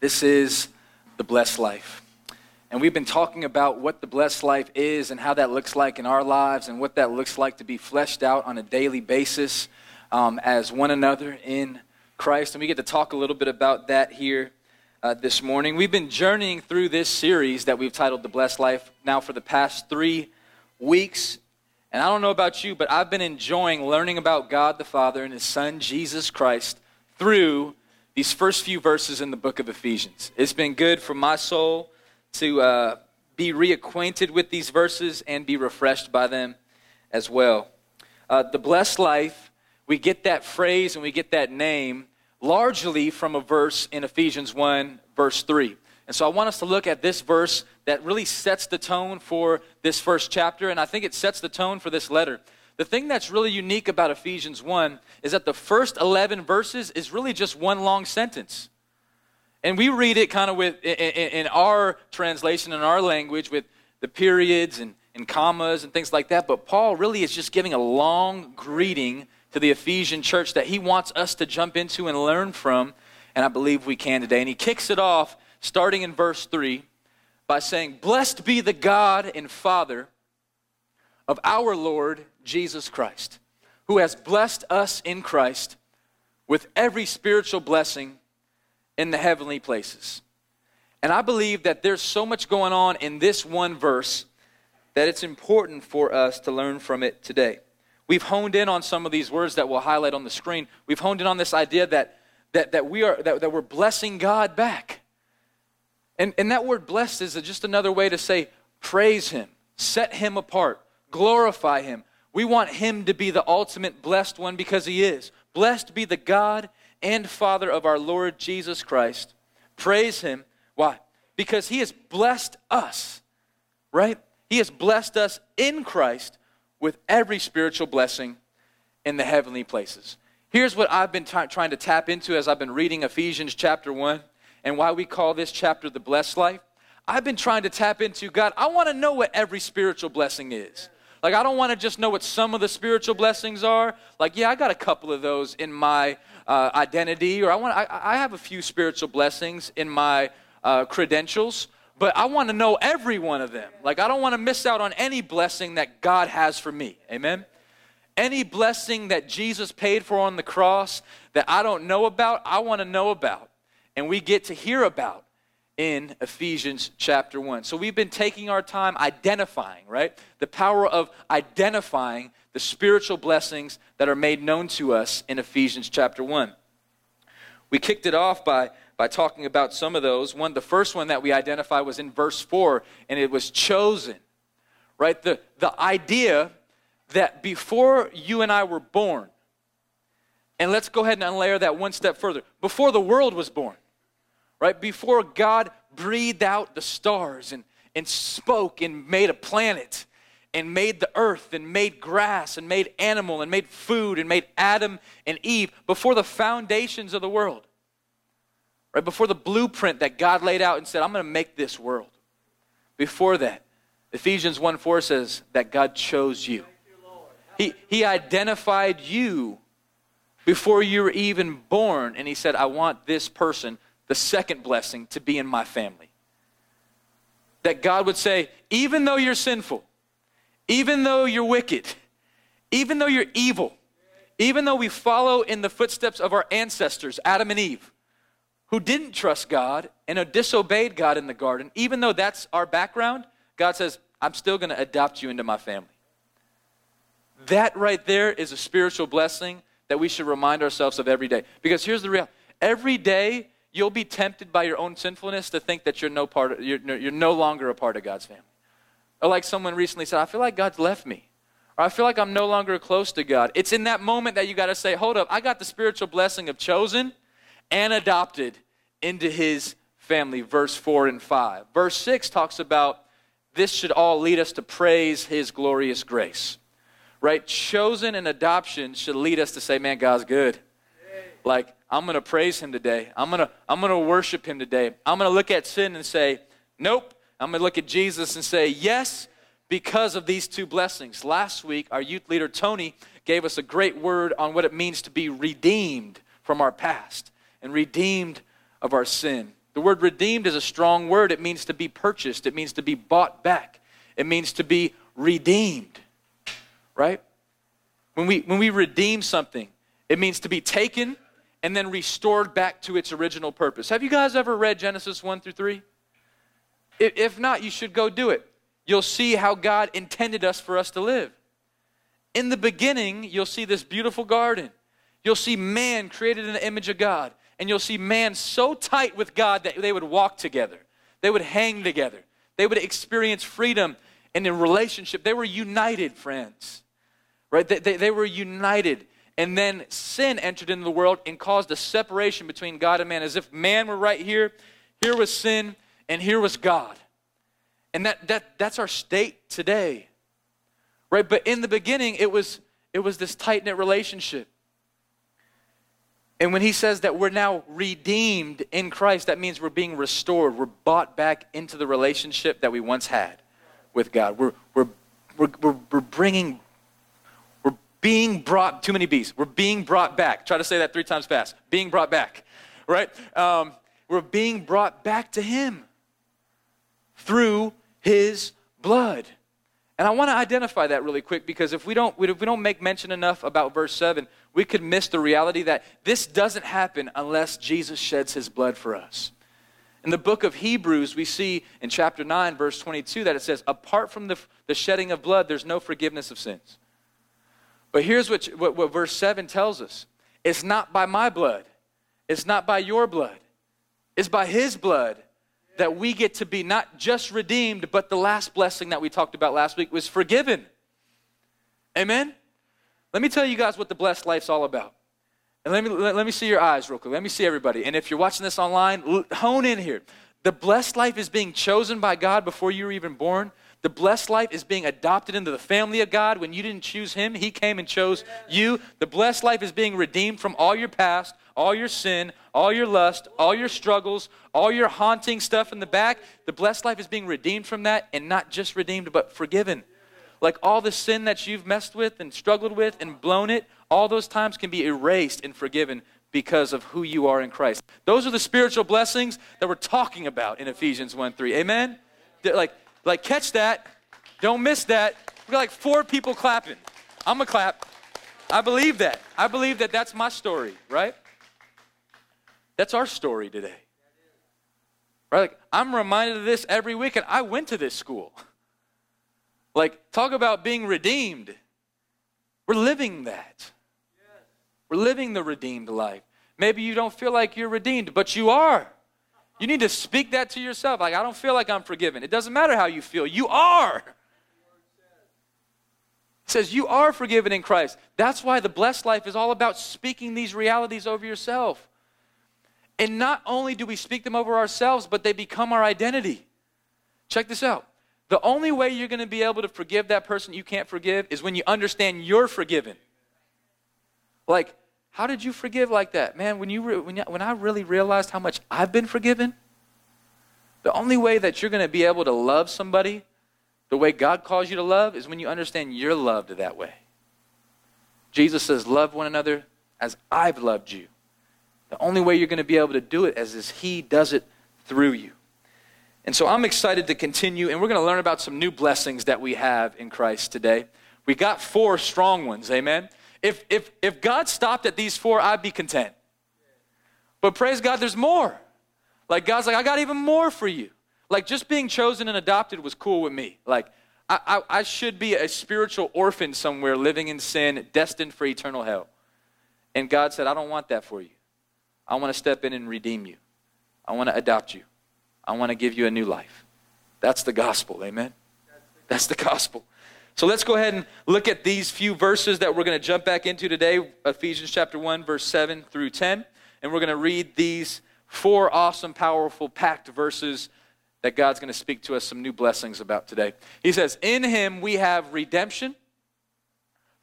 This is the blessed life. And we've been talking about what the blessed life is and how that looks like in our lives and what that looks like to be fleshed out on a daily basis um, as one another in Christ. And we get to talk a little bit about that here uh, this morning. We've been journeying through this series that we've titled The Blessed Life now for the past three weeks. And I don't know about you, but I've been enjoying learning about God the Father and His Son, Jesus Christ, through these first few verses in the book of Ephesians. It's been good for my soul to uh, be reacquainted with these verses and be refreshed by them as well. Uh, the blessed life, we get that phrase and we get that name largely from a verse in Ephesians 1, verse 3. And so I want us to look at this verse that really sets the tone for this first chapter, and I think it sets the tone for this letter. The thing that's really unique about Ephesians 1 is that the first 11 verses is really just one long sentence. And we read it kind of with, in, in, our translation, in our language, with the periods and, and commas and things like that. But Paul really is just giving a long greeting to the Ephesian church that he wants us to jump into and learn from. And I believe we can today. And he kicks it off starting in verse 3 by saying, Blessed be the God and Father of our Lord Jesus Christ, who has blessed us in Christ with every spiritual blessing in the heavenly places. And I believe that there's so much going on in this one verse that it's important for us to learn from it today. We've honed in on some of these words that we'll highlight on the screen. We've honed in on this idea that, that, that, we are, that, that we're blessing God back. And, and that word blessed is just another way to say praise Him, set Him apart, glorify Him. We want Him to be the ultimate blessed one because He is. Blessed be the God and Father of our Lord Jesus Christ. Praise Him. Why? Because He has blessed us, right? He has blessed us in Christ with every spiritual blessing in the heavenly places. Here's what I've been t- trying to tap into as I've been reading Ephesians chapter 1 and why we call this chapter the blessed life. I've been trying to tap into God, I want to know what every spiritual blessing is. Like, I don't want to just know what some of the spiritual blessings are. Like, yeah, I got a couple of those in my uh, identity, or I, want, I, I, have a few spiritual blessings in my uh, credentials, but I want to know every one of them. Like, I don't want to miss out on any blessing that God has for me. Amen? Any blessing that Jesus paid for on the cross that I don't know about, I want to know about. And we get to hear about in Ephesians chapter 1. So we've been taking our time identifying, right? The power of identifying the spiritual blessings that are made known to us in Ephesians chapter 1. We kicked it off by, by talking about some of those. One, the first one that we identified was in verse 4, and it was chosen, right? The, the idea that before you and I were born, and let's go ahead and unlayer that one step further, before the world was born, right? Before God breathed out the stars and, and spoke and made a planet and made the earth and made grass and made animal and made food and made Adam and Eve before the foundations of the world. Right before the blueprint that God laid out and said, I'm going to make this world. Before that, Ephesians 1 4 says that God chose you. He, he identified you before you were even born, and He said, I want this person the second blessing to be in my family. That God would say, even though you're sinful, even though you're wicked, even though you're evil, even though we follow in the footsteps of our ancestors, Adam and Eve, who didn't trust God and disobeyed God in the garden, even though that's our background, God says, I'm still going to adopt you into my family. That right there is a spiritual blessing that we should remind ourselves of every day. Because here's the real every day you'll be tempted by your own sinfulness to think that you're no, part of, you're, you're no longer a part of God's family. Or like someone recently said, I feel like God's left me. Or I feel like I'm no longer close to God. It's in that moment that you got to say, hold up, I got the spiritual blessing of chosen and adopted into his family, verse 4 and 5. Verse 6 talks about this should all lead us to praise his glorious grace. Right? Chosen and adoption should lead us to say, man, God's good. Like, I'm going to praise him today. I'm going to I'm going to worship him today. I'm going to look at sin and say, "Nope." I'm going to look at Jesus and say, "Yes." Because of these two blessings. Last week, our youth leader Tony gave us a great word on what it means to be redeemed from our past and redeemed of our sin. The word redeemed is a strong word. It means to be purchased, it means to be bought back, it means to be redeemed, right? When we, when we redeem something, it means to be taken and then restored back to its original purpose. Have you guys ever read Genesis 1 through 3? If not, you should go do it. You'll see how God intended us for us to live. In the beginning, you'll see this beautiful garden. You'll see man created in the image of God. And you'll see man so tight with God that they would walk together, they would hang together, they would experience freedom and in relationship. They were united, friends. Right? They, they, they were united. And then sin entered into the world and caused a separation between God and man, as if man were right here, here was sin, and here was God. And that, that, that's our state today. Right? But in the beginning, it was, it was this tight knit relationship. And when he says that we're now redeemed in Christ, that means we're being restored. We're bought back into the relationship that we once had with God. We're, we're, we're, we're, bringing, being brought, too many B's. We're being brought back. Try to say that three times fast. Being brought back, right? Um, we're being brought back to Him through His blood. And I want to identify that really quick because if we don't if we don't make mention enough about verse 7, we could miss the reality that this doesn't happen unless Jesus sheds his blood for us. In the book of Hebrews, we see in chapter 9, verse 22, that it says, Apart from the, the shedding of blood, there's no forgiveness of sins. But here's what, what, what verse 7 tells us it's not by my blood, it's not by your blood, it's by his blood that we get to be not just redeemed, but the last blessing that we talked about last week was forgiven. Amen? Let me tell you guys what the blessed life's all about. And let me, let, let me see your eyes real quick. Let me see everybody. And if you're watching this online, hone in here. The blessed life is being chosen by God before you were even born. The blessed life is being adopted into the family of God. When you didn't choose Him, He came and chose you. The blessed life is being redeemed from all your past, all your sin, all your lust, all your struggles, all your haunting stuff in the back. The blessed life is being redeemed from that, and not just redeemed, but forgiven. Like all the sin that you've messed with and struggled with and blown it, all those times can be erased and forgiven because of who you are in Christ. Those are the spiritual blessings that we're talking about in Ephesians 1 3. Amen? Like, like, catch that. Don't miss that. We got like four people clapping. I'm going to clap. I believe that. I believe that that's my story, right? That's our story today. Right? Like, I'm reminded of this every week, and I went to this school. Like, talk about being redeemed. We're living that. We're living the redeemed life. Maybe you don't feel like you're redeemed, but you are. You need to speak that to yourself. Like, I don't feel like I'm forgiven. It doesn't matter how you feel, you are. It says you are forgiven in Christ. That's why the blessed life is all about speaking these realities over yourself. And not only do we speak them over ourselves, but they become our identity. Check this out. The only way you're going to be able to forgive that person you can't forgive is when you understand you're forgiven. Like, how did you forgive like that? Man, when, you re- when, you, when I really realized how much I've been forgiven, the only way that you're going to be able to love somebody the way God calls you to love is when you understand you're loved that way. Jesus says, Love one another as I've loved you. The only way you're going to be able to do it is as He does it through you. And so I'm excited to continue, and we're going to learn about some new blessings that we have in Christ today. We got four strong ones, amen? If, if, if God stopped at these four, I'd be content. But praise God, there's more. Like, God's like, I got even more for you. Like, just being chosen and adopted was cool with me. Like, I, I, I should be a spiritual orphan somewhere living in sin, destined for eternal hell. And God said, I don't want that for you. I want to step in and redeem you. I want to adopt you. I want to give you a new life. That's the gospel. Amen? That's the gospel. So let's go ahead and look at these few verses that we're going to jump back into today Ephesians chapter 1, verse 7 through 10. And we're going to read these four awesome, powerful, packed verses that God's going to speak to us some new blessings about today. He says, In him we have redemption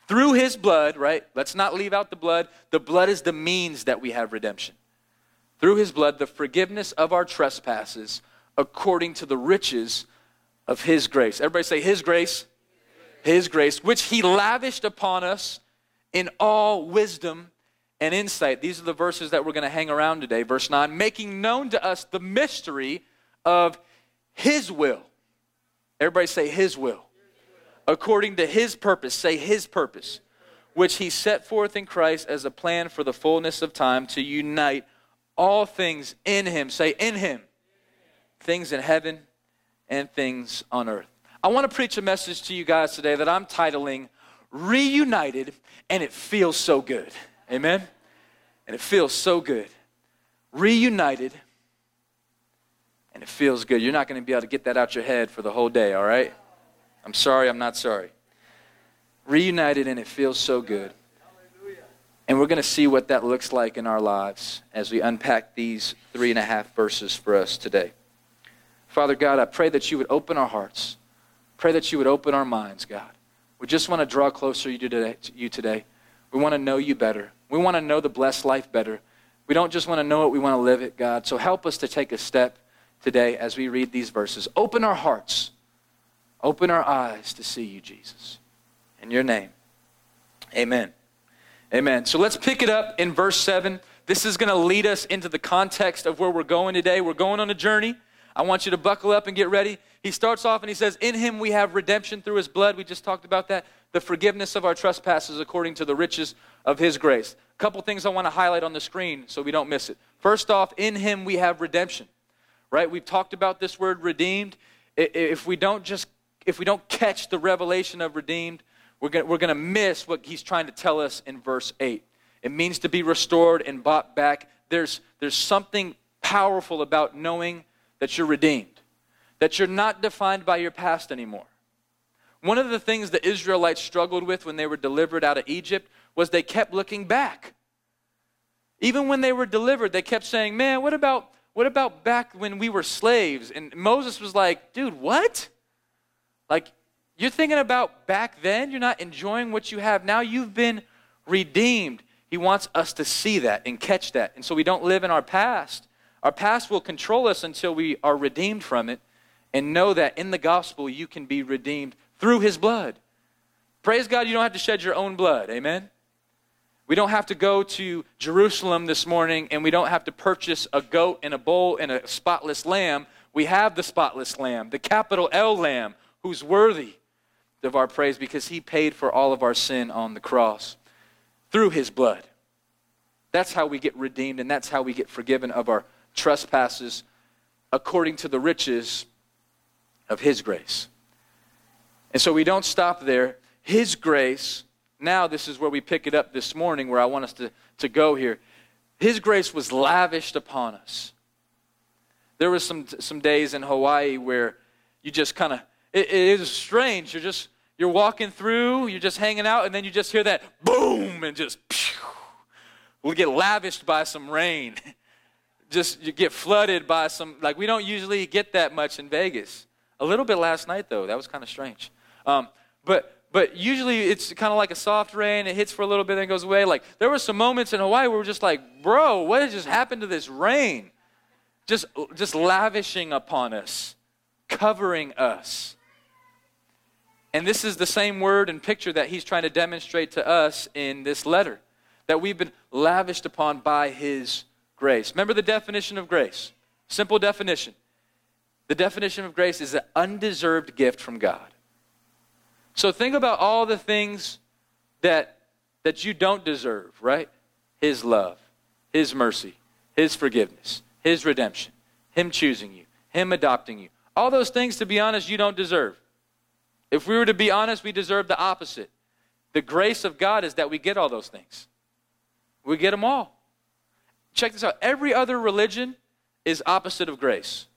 through his blood, right? Let's not leave out the blood. The blood is the means that we have redemption. Through his blood, the forgiveness of our trespasses according to the riches of his grace. Everybody say, His grace his grace, which he lavished upon us in all wisdom and insight. These are the verses that we're going to hang around today. Verse 9, making known to us the mystery of His will. Everybody say His will. According to His purpose, say His purpose, which He set forth in Christ as a plan for the fullness of time to unite all things in Him. Say in Him. Things in heaven and things on earth. I want to preach a message to you guys today that I'm titling Reunited and It Feels So Good. Amen? And it feels so good. Reunited and it feels good. You're not going to be able to get that out your head for the whole day, all right? I'm sorry, I'm not sorry. Reunited and it feels so good. And we're going to see what that looks like in our lives as we unpack these three and a half verses for us today. Father God, I pray that you would open our hearts. Pray that you would open our minds, God. We just want to draw closer to you today. We want to know you better. We want to know the blessed life better. We don't just want to know it, we want to live it, God. So help us to take a step today as we read these verses. Open our hearts, open our eyes to see you, Jesus. In your name, amen. Amen. So let's pick it up in verse 7. This is going to lead us into the context of where we're going today. We're going on a journey. I want you to buckle up and get ready. He starts off and he says, In him we have redemption through his blood. We just talked about that. The forgiveness of our trespasses according to the riches of his grace. A couple things I want to highlight on the screen so we don't miss it. First off, in him we have redemption right? We've talked about this word redeemed. If we don't just if we don't catch the revelation of redeemed, we're going we're to miss what he's trying to tell us in verse 8. It means to be restored and bought back. There's, there's something powerful about knowing that you're redeemed, that you're not defined by your past anymore. One of the things the Israelites struggled with when they were delivered out of Egypt was they kept looking back. Even when they were delivered, they kept saying, Man, what about what about back when we were slaves? And Moses was like, dude, what? Like, you're thinking about back then? You're not enjoying what you have now? You've been redeemed. He wants us to see that and catch that. And so we don't live in our past. Our past will control us until we are redeemed from it and know that in the gospel you can be redeemed through his blood. Praise God, you don't have to shed your own blood. Amen? We don't have to go to Jerusalem this morning and we don't have to purchase a goat and a bull and a spotless lamb. We have the spotless lamb, the capital L lamb, who's worthy of our praise because he paid for all of our sin on the cross through his blood. That's how we get redeemed and that's how we get forgiven of our trespasses according to the riches of his grace. And so we don't stop there. His grace now this is where we pick it up this morning, where I want us to, to go here. His grace was lavished upon us. There was some, some days in Hawaii where you just kind of, it, it is strange. You're just, you're walking through, you're just hanging out, and then you just hear that boom and just, we get lavished by some rain. just you get flooded by some, like we don't usually get that much in Vegas. A little bit last night, though. That was kind of strange. Um, but but usually it's kind of like a soft rain. It hits for a little bit and goes away. Like there were some moments in Hawaii where we're just like, bro, what just happened to this rain? Just, just lavishing upon us, covering us. And this is the same word and picture that he's trying to demonstrate to us in this letter that we've been lavished upon by his grace. Remember the definition of grace? Simple definition. The definition of grace is an undeserved gift from God. So think about all the things that, that you don't deserve, right? His love, His mercy, His forgiveness, His redemption, Him choosing you, Him adopting you. All those things, to be honest, you don't deserve. If we were to be honest, we deserve the opposite. The grace of God is that we get all those things. We get them all. Check this out. Every other religion is opposite of grace.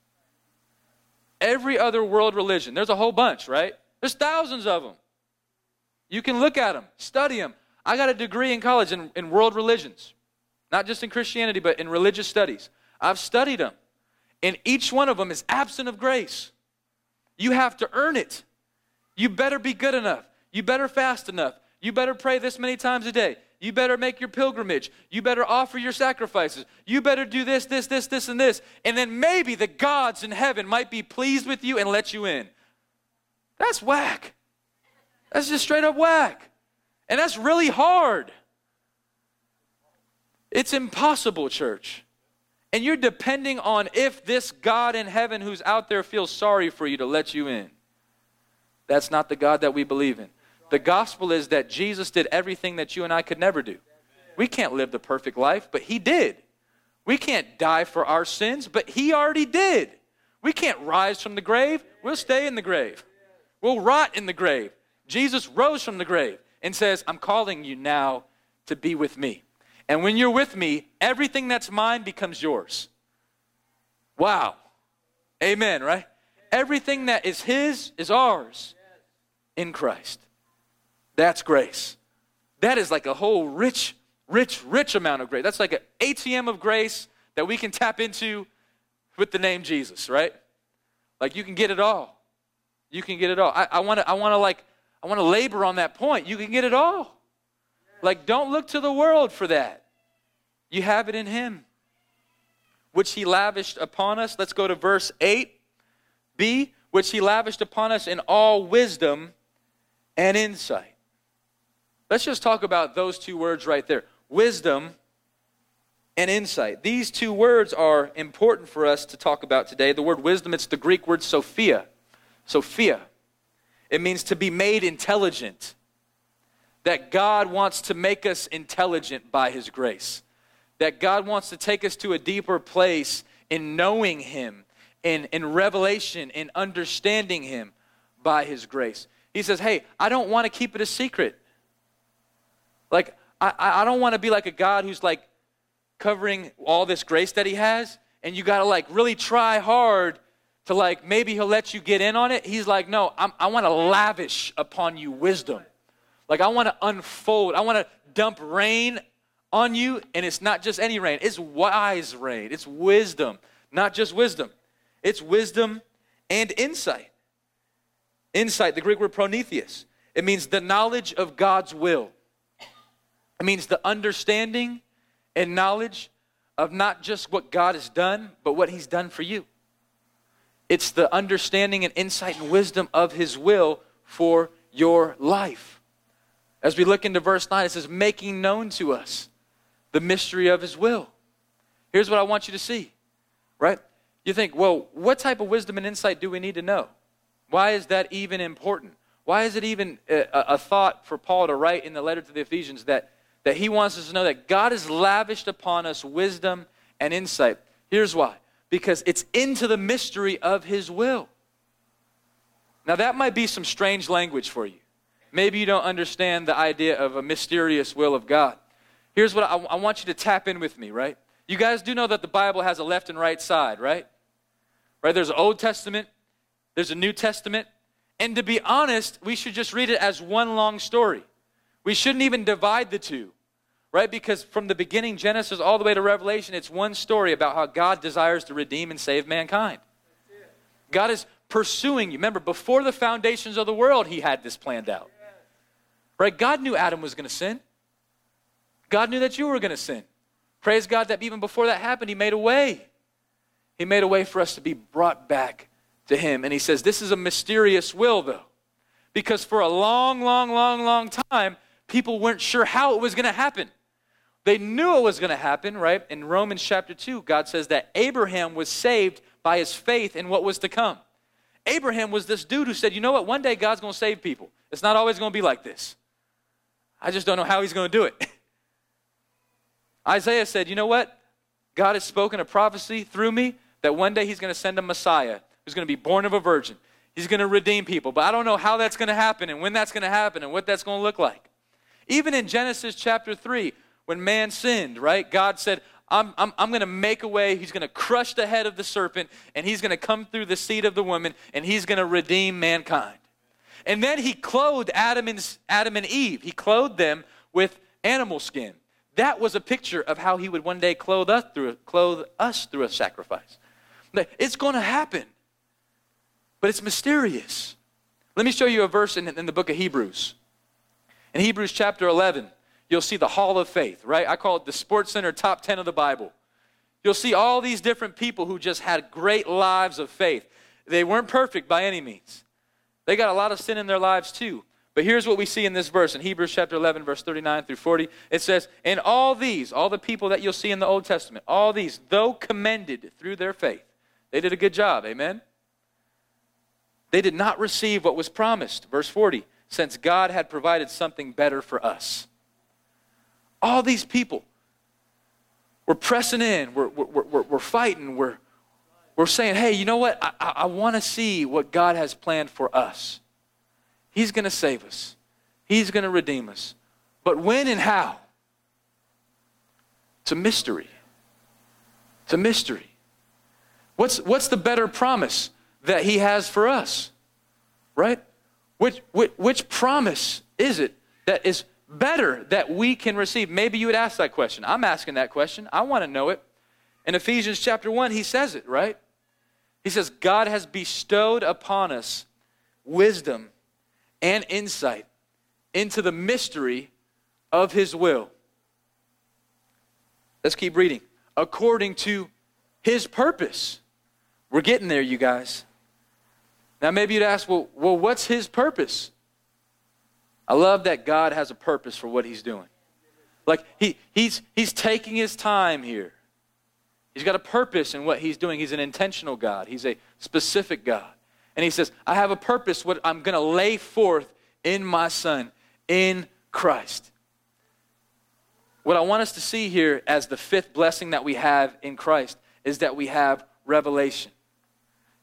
Every other world religion, there's a whole bunch, right? There's thousands of them. You can look at them, study them. I got a degree in college in, in world religions, not just in Christianity, but in religious studies. I've studied them. And each one of them is absent of grace. You have to earn it. You better be good enough. You better fast enough. You better pray this many times a day. You better make your pilgrimage. You better offer your sacrifices. You better do this, this, this, this, and this. And then maybe the gods in heaven might be pleased with you and let you in. That's whack. That's just straight up whack. And that's really hard. It's impossible, church. And you're depending on if this God in heaven who's out there feels sorry for you to let you in. That's not the God that we believe in. The gospel is that Jesus did everything that you and I could never do. We can't live the perfect life, but He did. We can't die for our sins, but He already did. We can't rise from the grave. We'll stay in the grave. We'll rot in the grave. Jesus rose from the grave and says, I'm calling you now to be with me. And when you're with me, everything that's mine becomes yours. Wow. Amen, right? Everything that is His is ours in Christ. That's grace. That is like a whole rich, rich, rich amount of grace. That's like an ATM of grace that we can tap into with the name Jesus, right? Like you can get it all. You can get it all. I want to, I want to like, I want to labor on that point. You can get it all. Like, don't look to the world for that. You have it in Him, which He lavished upon us. Let's go to verse 8. B, which He lavished upon us in all wisdom and insight. Let's just talk about those two words right there wisdom and insight. These two words are important for us to talk about today. The word wisdom, it's the Greek word Sophia. Sophia. It means to be made intelligent that God wants to make us intelligent by His grace, that God wants to take us to a deeper place in knowing Him, in, in revelation, in understanding Him by His grace. He says, Hey, I don't want to keep it a secret. Like, I, I don't want to be like a God who's like covering all this grace that He has, and you got to like really try hard to like maybe He'll let you get in on it. He's like, No, I'm, I want to lavish upon you wisdom. Like, I want to unfold, I want to dump rain on you, and it's not just any rain, it's wise rain, it's wisdom, not just wisdom. It's wisdom and insight. Insight, the Greek word pronetheus, it means the knowledge of God's will. It means the understanding and knowledge of not just what God has done, but what He's done for you. It's the understanding and insight and wisdom of His will for your life. As we look into verse 9, it says, making known to us the mystery of his will. Here's what I want you to see, right? You think, well, what type of wisdom and insight do we need to know? Why is that even important? Why is it even a, a thought for Paul to write in the letter to the Ephesians that, that he wants us to know that God has lavished upon us wisdom and insight? Here's why because it's into the mystery of his will. Now, that might be some strange language for you. Maybe you don't understand the idea of a mysterious will of God. Here's what I, I want you to tap in with me, right? You guys do know that the Bible has a left and right side, right? Right? There's an Old Testament, there's a New Testament. And to be honest, we should just read it as one long story. We shouldn't even divide the two, right? Because from the beginning, Genesis, all the way to Revelation, it's one story about how God desires to redeem and save mankind. God is pursuing you. Remember, before the foundations of the world, He had this planned out. Right? God knew Adam was going to sin. God knew that you were going to sin. Praise God that even before that happened, He made a way. He made a way for us to be brought back to Him. And He says, This is a mysterious will, though. Because for a long, long, long, long time, people weren't sure how it was going to happen. They knew it was going to happen, right? In Romans chapter 2, God says that Abraham was saved by his faith in what was to come. Abraham was this dude who said, You know what? One day God's going to save people. It's not always going to be like this. I just don't know how he's going to do it. Isaiah said, You know what? God has spoken a prophecy through me that one day he's going to send a Messiah who's going to be born of a virgin. He's going to redeem people. But I don't know how that's going to happen and when that's going to happen and what that's going to look like. Even in Genesis chapter 3, when man sinned, right? God said, I'm, I'm, I'm going to make a way. He's going to crush the head of the serpent, and he's going to come through the seed of the woman, and he's going to redeem mankind. And then he clothed Adam and, Adam and Eve. He clothed them with animal skin. That was a picture of how he would one day clothe us through clothe us through a sacrifice. It's going to happen, but it's mysterious. Let me show you a verse in, in the book of Hebrews. In Hebrews chapter 11, you'll see the Hall of Faith, right? I call it the Sports Center top 10 of the Bible. You'll see all these different people who just had great lives of faith. They weren't perfect by any means. They got a lot of sin in their lives too. But here's what we see in this verse in Hebrews chapter 11, verse 39 through 40. It says, And all these, all the people that you'll see in the Old Testament, all these, though commended through their faith, they did a good job. Amen? They did not receive what was promised. Verse 40, since God had provided something better for us. All these people, we're pressing in, we're, we're, we're, we're fighting, we're, we're saying, hey, you know what? I, I, I want to see what God has planned for us. He's going to save us, He's going to redeem us. But when and how? It's a mystery. It's a mystery. What's, what's the better promise that He has for us? Right? Which, which, which promise is it that is better that we can receive? Maybe you would ask that question. I'm asking that question. I want to know it. In Ephesians chapter 1, he says it, right? He says, God has bestowed upon us wisdom and insight into the mystery of his will. Let's keep reading. According to his purpose. We're getting there, you guys. Now, maybe you'd ask, well, well, what's his purpose? I love that God has a purpose for what he's doing. Like, he, he's, he's taking his time here. He's got a purpose in what he's doing. He's an intentional God, he's a specific God. And he says, I have a purpose, what I'm going to lay forth in my Son, in Christ. What I want us to see here as the fifth blessing that we have in Christ is that we have revelation.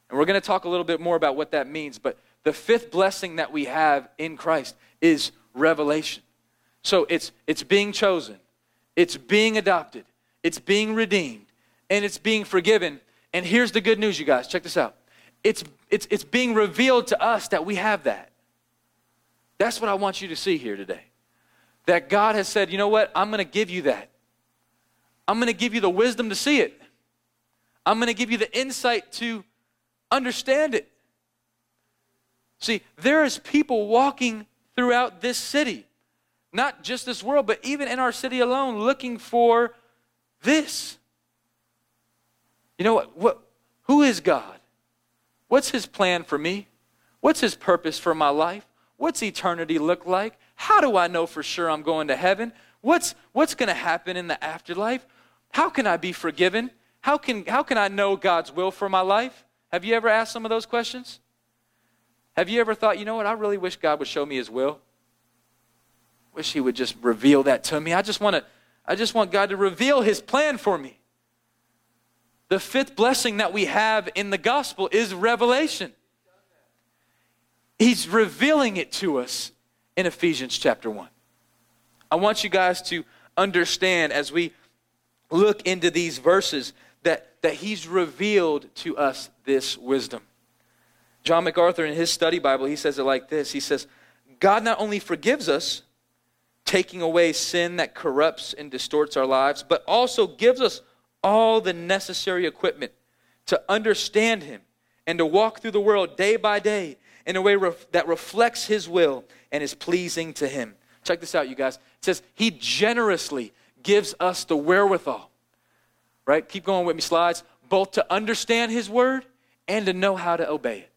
And we're going to talk a little bit more about what that means, but the fifth blessing that we have in Christ is revelation. So it's, it's being chosen, it's being adopted, it's being redeemed, and it's being forgiven. And here's the good news, you guys. Check this out. It's, it's, it's being revealed to us that we have that. That's what I want you to see here today. That God has said, you know what? I'm going to give you that. I'm going to give you the wisdom to see it. I'm going to give you the insight to understand it. See, there is people walking throughout this city, not just this world, but even in our city alone, looking for this. You know what? what who is God? What's his plan for me? What's his purpose for my life? What's eternity look like? How do I know for sure I'm going to heaven? What's, what's going to happen in the afterlife? How can I be forgiven? How can, how can I know God's will for my life? Have you ever asked some of those questions? Have you ever thought, you know what, I really wish God would show me his will? Wish he would just reveal that to me. I just want to I just want God to reveal his plan for me. The fifth blessing that we have in the gospel is revelation. He's revealing it to us in Ephesians chapter 1. I want you guys to understand as we look into these verses that, that he's revealed to us this wisdom. John MacArthur, in his study Bible, he says it like this He says, God not only forgives us, taking away sin that corrupts and distorts our lives, but also gives us all the necessary equipment to understand Him and to walk through the world day by day in a way ref- that reflects His will and is pleasing to Him. Check this out, you guys. It says, He generously gives us the wherewithal, right? Keep going with me, slides. Both to understand His word and to know how to obey it.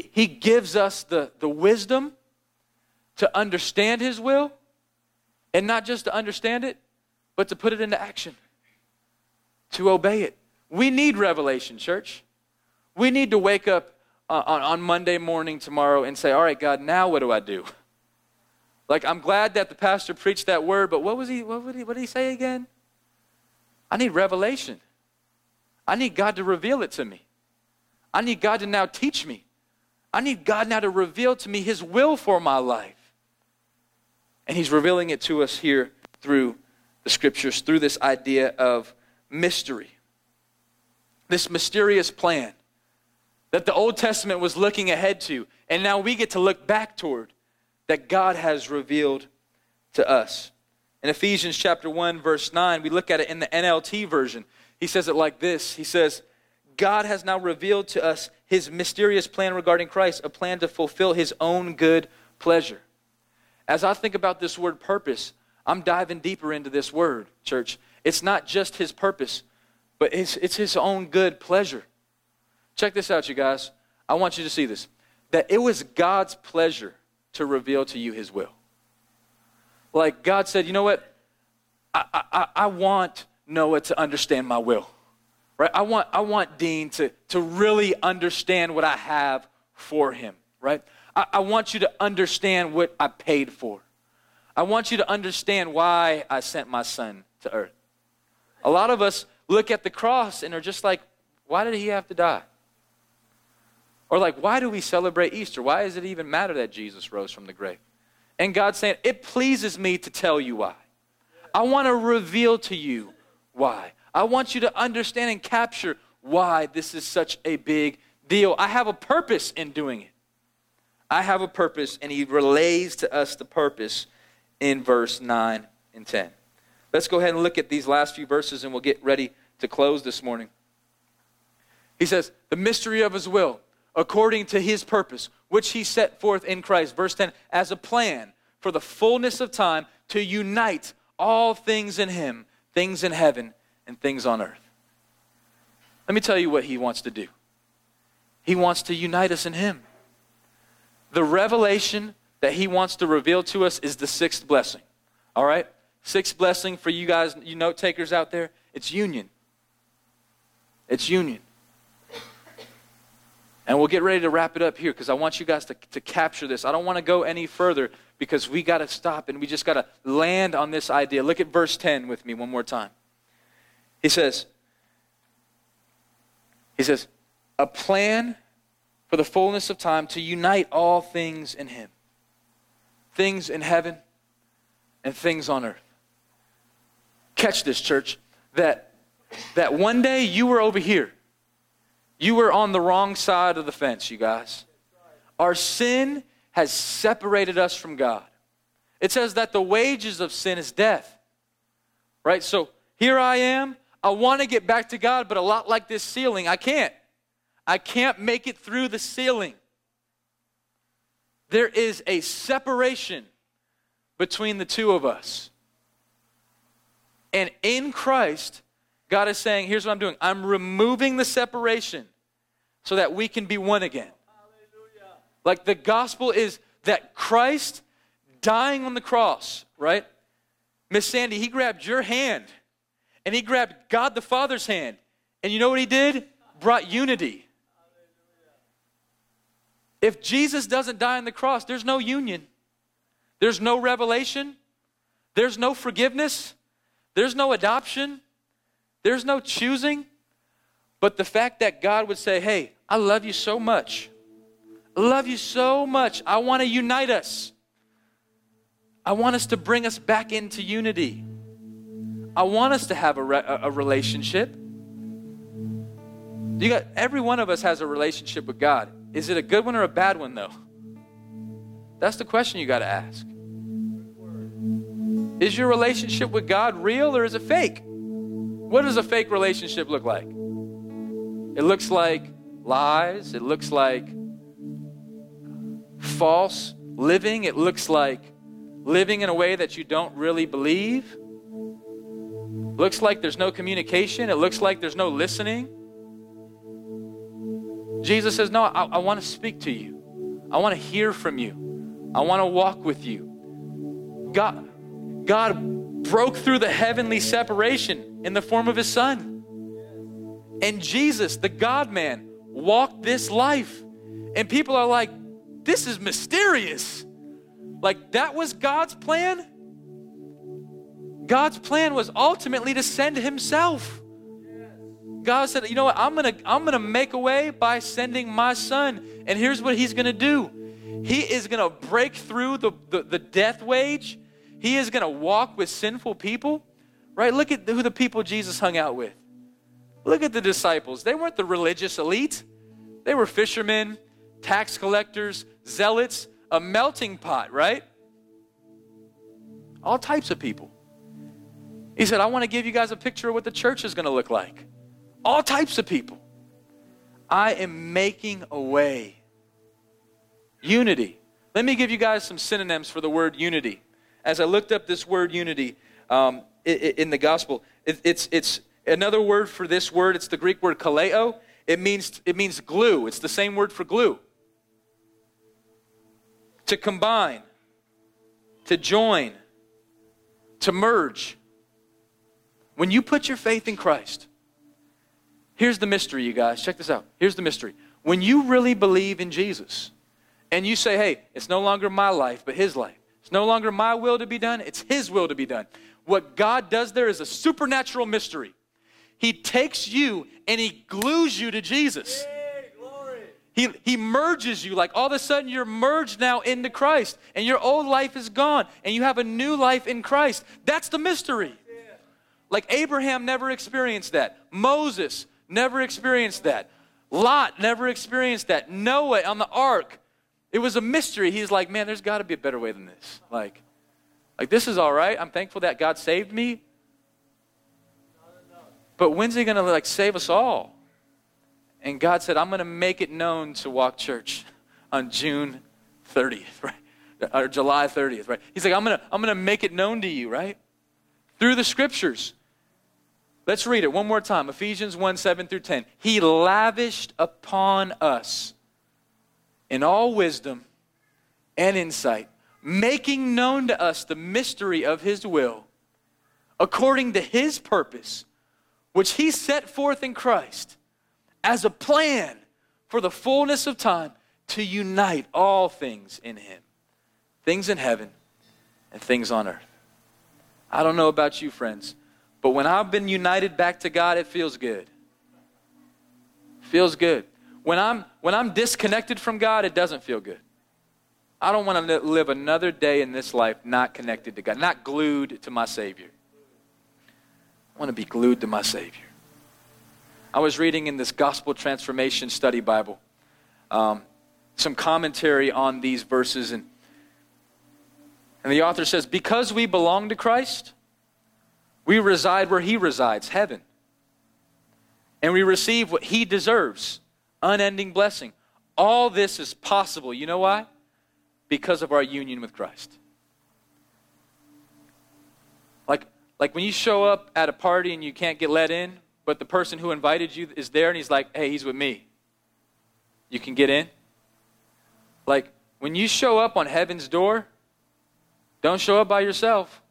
He, gives us the, the wisdom to understand His will, and not just to understand it, but to put it into action to obey it. We need revelation, church. We need to wake up uh, on, on Monday morning tomorrow and say, All right, God, now what do I do? Like, I'm glad that the pastor preached that word, but what was he, what, would he, what did he say again? I need revelation. I need God to reveal it to me. I need God to now teach me. I need God now to reveal to me His will for my life. And He's revealing it to us here through the scriptures, through this idea of mystery, this mysterious plan that the Old Testament was looking ahead to, and now we get to look back toward that God has revealed to us. In Ephesians chapter 1 verse 9, we look at it in the NLT version. He says it like this. He says, God has now revealed to us his mysterious plan regarding Christ, a plan to fulfill his own good pleasure. As I think about this word purpose, I'm diving deeper into this word, church. It's not just his purpose, but it's, it's his own good pleasure. Check this out, you guys. I want you to see this. That it was God's pleasure to reveal to you his will. Like God said, you know what? I, I, I want Noah to understand my will. Right? I want, I want Dean to, to really understand what I have for him. Right? I, I want you to understand what I paid for. I want you to understand why I sent my son to earth. A lot of us look at the cross and are just like, why did he have to die? Or like, why do we celebrate Easter? Why does it even matter that Jesus rose from the grave? And God's saying, it pleases me to tell you why. I want to reveal to you why. I want you to understand and capture why this is such a big deal. I have a purpose in doing it. I have a purpose, and he relays to us the purpose in verse 9 and 10. Let's go ahead and look at these last few verses, and we'll get ready to close this morning. He says, The mystery of his will, according to his purpose, which he set forth in Christ. Verse 10 as a plan for the fullness of time to unite all things in him, things in heaven and things on earth. Let me tell you what he wants to do. He wants to unite us in him. The revelation that he wants to reveal to us is the sixth blessing. All right? Sixth blessing for you guys, you note takers out there, it's union. It's union. And we'll get ready to wrap it up here because I want you guys to, to capture this. I don't want to go any further because we got to stop and we just got to land on this idea. Look at verse 10 with me one more time. He says, He says, a plan for the fullness of time to unite all things in Him things in heaven and things on earth. Catch this, church, that, that one day you were over here you were on the wrong side of the fence, you guys. Our sin has separated us from God. It says that the wages of sin is death. Right? So here I am. I want to get back to God, but a lot like this ceiling, I can't. I can't make it through the ceiling. There is a separation between the two of us. And in Christ, God is saying, here's what I'm doing I'm removing the separation so that we can be one again. Hallelujah. Like the gospel is that Christ dying on the cross, right? Miss Sandy, he grabbed your hand and he grabbed God the Father's hand. And you know what he did? Brought unity. If Jesus doesn't die on the cross, there's no union, there's no revelation, there's no forgiveness, there's no adoption, there's no choosing, but the fact that God would say, Hey, I love you so much. I love you so much. I want to unite us. I want us to bring us back into unity. I want us to have a, re- a relationship. You got every one of us has a relationship with God. Is it a good one or a bad one though? That's the question you got to ask. Is your relationship with God real or is it fake? What does a fake relationship look like? It looks like lies. It looks like false living. It looks like living in a way that you don't really believe. Looks like there's no communication. It looks like there's no listening. Jesus says, No, I, I want to speak to you. I want to hear from you. I want to walk with you. God, God broke through the heavenly separation in the form of his son. And Jesus, the God man, walked this life. And people are like, this is mysterious. Like, that was God's plan? God's plan was ultimately to send himself. God said, you know what, I'm gonna, I'm gonna make a way by sending my son. And here's what he's gonna do. He is gonna break through the, the, the death wage. He is gonna walk with sinful people. Right? Look at who the people Jesus hung out with. Look at the disciples. They weren't the religious elite, they were fishermen, tax collectors, zealots, a melting pot, right? All types of people. He said, I want to give you guys a picture of what the church is going to look like. All types of people. I am making a way. Unity. Let me give you guys some synonyms for the word unity. As I looked up this word unity, um, in the gospel. It's, it's another word for this word. It's the Greek word kaleo. It means, it means glue. It's the same word for glue. to combine, to join, to merge. When you put your faith in Christ, here's the mystery, you guys. Check this out. Here's the mystery. When you really believe in Jesus and you say, hey, it's no longer my life, but his life, it's no longer my will to be done, it's his will to be done. What God does there is a supernatural mystery. He takes you and he glues you to Jesus. He, he merges you, like all of a sudden you're merged now into Christ, and your old life is gone, and you have a new life in Christ. That's the mystery. Like Abraham never experienced that. Moses never experienced that. Lot never experienced that. Noah on the ark, it was a mystery. He's like, man, there's got to be a better way than this. Like, like this is all right. I'm thankful that God saved me. But when's he going to like save us all? And God said, I'm going to make it known to Walk Church on June 30th, right? Or July 30th, right? He's like, I'm going to, I'm going to make it known to you, right? Through the scriptures. Let's read it one more time. Ephesians 1 7 through 10. He lavished upon us in all wisdom and insight, making known to us the mystery of his will, according to his purpose, which he set forth in Christ as a plan for the fullness of time to unite all things in Him things in heaven and things on earth. I don't know about you, friends, but when I've been united back to God, it feels good. Feels good. When I'm, when I'm disconnected from God, it doesn't feel good. I don't want to live another day in this life not connected to God, not glued to my Savior. I want to be glued to my Savior. I was reading in this Gospel Transformation Study Bible um, some commentary on these verses, and, and the author says, Because we belong to Christ, we reside where He resides, heaven. And we receive what He deserves unending blessing. All this is possible. You know why? Because of our union with Christ. Like, like when you show up at a party and you can't get let in, but the person who invited you is there and he's like, hey, he's with me. You can get in. Like, when you show up on heaven's door, don't show up by yourself.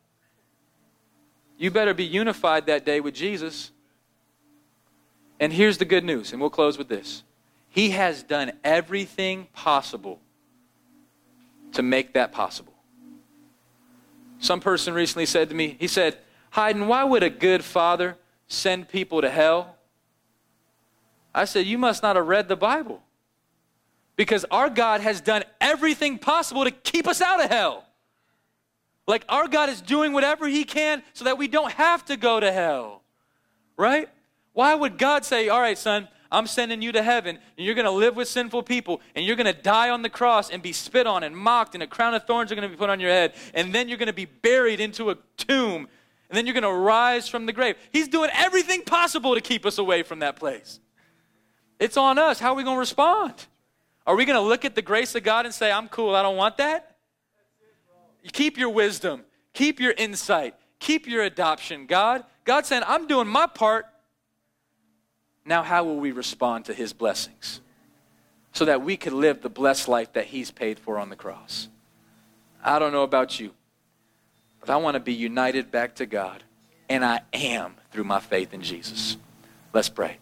You better be unified that day with Jesus. And here's the good news, and we'll close with this. He has done everything possible to make that possible. Some person recently said to me, he said, Hayden, why would a good father send people to hell? I said, You must not have read the Bible. Because our God has done everything possible to keep us out of hell. Like our God is doing whatever He can so that we don't have to go to hell. Right? Why would God say, All right, son, I'm sending you to heaven, and you're going to live with sinful people, and you're going to die on the cross and be spit on and mocked, and a crown of thorns are going to be put on your head, and then you're going to be buried into a tomb, and then you're going to rise from the grave. He's doing everything possible to keep us away from that place. It's on us. How are we going to respond? Are we going to look at the grace of God and say, I'm cool, I don't want that? Keep your wisdom, keep your insight, keep your adoption, God. God saying, I'm doing my part. Now, how will we respond to his blessings? So that we can live the blessed life that he's paid for on the cross. I don't know about you. But I want to be united back to God. And I am through my faith in Jesus. Let's pray.